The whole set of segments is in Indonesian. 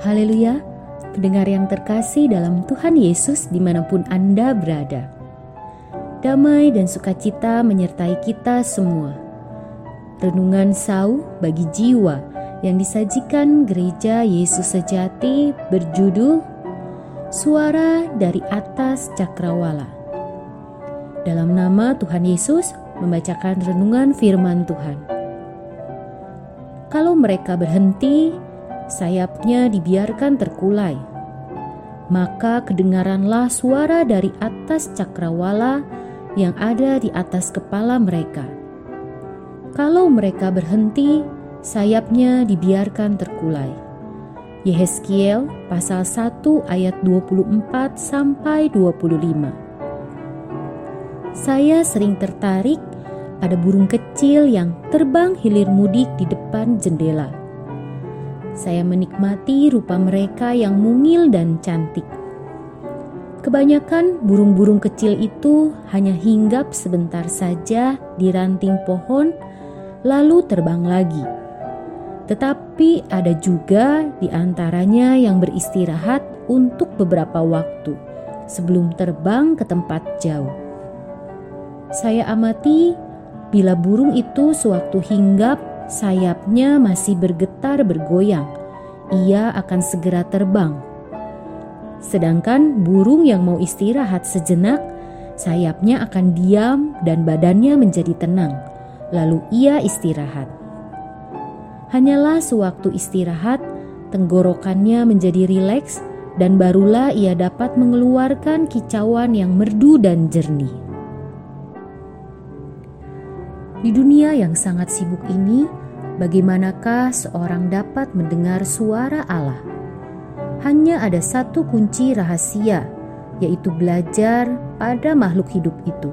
Haleluya, pendengar yang terkasih dalam Tuhan Yesus di mana pun Anda berada. Damai dan sukacita menyertai kita semua. Renungan sau bagi jiwa yang disajikan gereja Yesus sejati berjudul Suara dari atas Cakrawala. Dalam nama Tuhan Yesus membacakan renungan firman Tuhan. Kalau mereka berhenti sayapnya dibiarkan terkulai. Maka kedengaranlah suara dari atas cakrawala yang ada di atas kepala mereka. Kalau mereka berhenti, sayapnya dibiarkan terkulai. Yehezkiel pasal 1 ayat 24 sampai 25. Saya sering tertarik pada burung kecil yang terbang hilir mudik di depan jendela saya menikmati rupa mereka yang mungil dan cantik. Kebanyakan burung-burung kecil itu hanya hinggap sebentar saja di ranting pohon, lalu terbang lagi. Tetapi ada juga di antaranya yang beristirahat untuk beberapa waktu sebelum terbang ke tempat jauh. Saya amati bila burung itu sewaktu hinggap sayapnya masih bergetar bergoyang, ia akan segera terbang. Sedangkan burung yang mau istirahat sejenak, sayapnya akan diam dan badannya menjadi tenang, lalu ia istirahat. Hanyalah sewaktu istirahat, tenggorokannya menjadi rileks dan barulah ia dapat mengeluarkan kicauan yang merdu dan jernih. Di dunia yang sangat sibuk ini, bagaimanakah seorang dapat mendengar suara Allah? Hanya ada satu kunci rahasia, yaitu belajar pada makhluk hidup itu.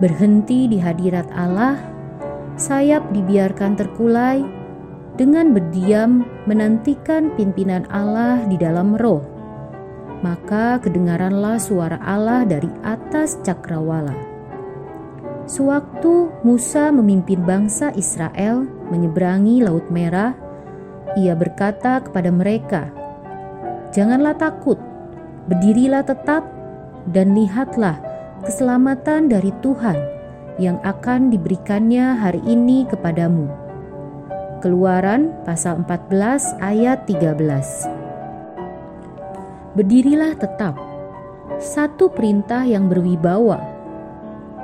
Berhenti di hadirat Allah, sayap dibiarkan terkulai, dengan berdiam menantikan pimpinan Allah di dalam roh. Maka kedengaranlah suara Allah dari atas cakrawala Sewaktu Musa memimpin bangsa Israel menyeberangi Laut Merah, ia berkata kepada mereka, "Janganlah takut, berdirilah tetap, dan lihatlah keselamatan dari Tuhan yang akan diberikannya hari ini kepadamu." Keluaran pasal 14 ayat 13. Berdirilah tetap. Satu perintah yang berwibawa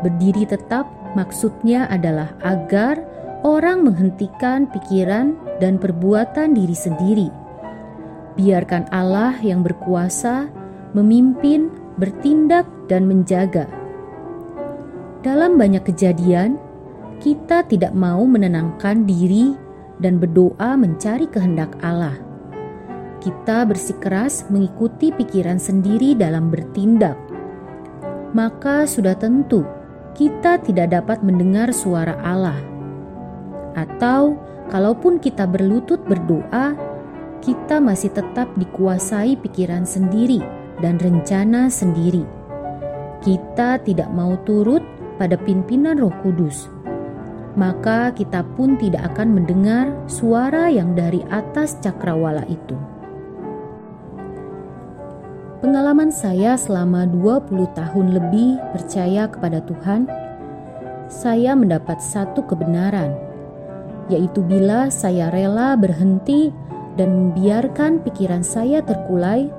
Berdiri tetap maksudnya adalah agar orang menghentikan pikiran dan perbuatan diri sendiri. Biarkan Allah yang berkuasa memimpin, bertindak, dan menjaga. Dalam banyak kejadian, kita tidak mau menenangkan diri dan berdoa mencari kehendak Allah. Kita bersikeras mengikuti pikiran sendiri dalam bertindak, maka sudah tentu kita tidak dapat mendengar suara Allah. Atau kalaupun kita berlutut berdoa, kita masih tetap dikuasai pikiran sendiri dan rencana sendiri. Kita tidak mau turut pada pimpinan Roh Kudus, maka kita pun tidak akan mendengar suara yang dari atas cakrawala itu. Pengalaman saya selama 20 tahun lebih percaya kepada Tuhan, saya mendapat satu kebenaran, yaitu bila saya rela berhenti dan membiarkan pikiran saya terkulai,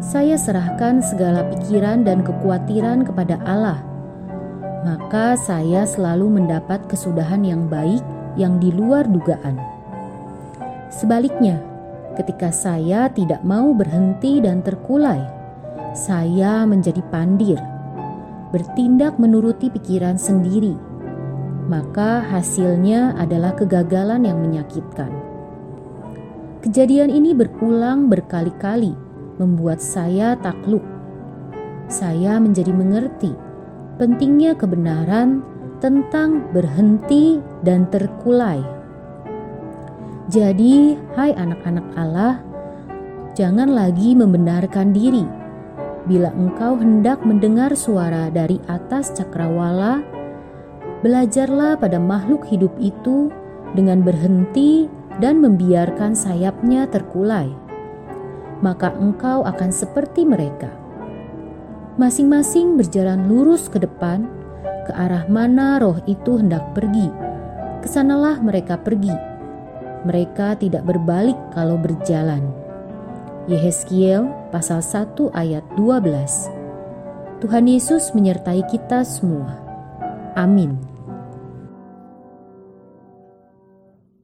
saya serahkan segala pikiran dan kekhawatiran kepada Allah. Maka saya selalu mendapat kesudahan yang baik yang di luar dugaan. Sebaliknya, ketika saya tidak mau berhenti dan terkulai. Saya menjadi pandir, bertindak menuruti pikiran sendiri, maka hasilnya adalah kegagalan yang menyakitkan. Kejadian ini berulang berkali-kali, membuat saya takluk. Saya menjadi mengerti pentingnya kebenaran tentang berhenti dan terkulai jadi, hai anak-anak Allah, jangan lagi membenarkan diri. Bila engkau hendak mendengar suara dari atas cakrawala, belajarlah pada makhluk hidup itu dengan berhenti dan membiarkan sayapnya terkulai. maka engkau akan seperti mereka. Masing-masing berjalan lurus ke depan, ke arah mana roh itu hendak pergi. Ke sanalah mereka pergi. Mereka tidak berbalik kalau berjalan. Yehezkiel pasal 1 ayat 12 Tuhan Yesus menyertai kita semua. Amin.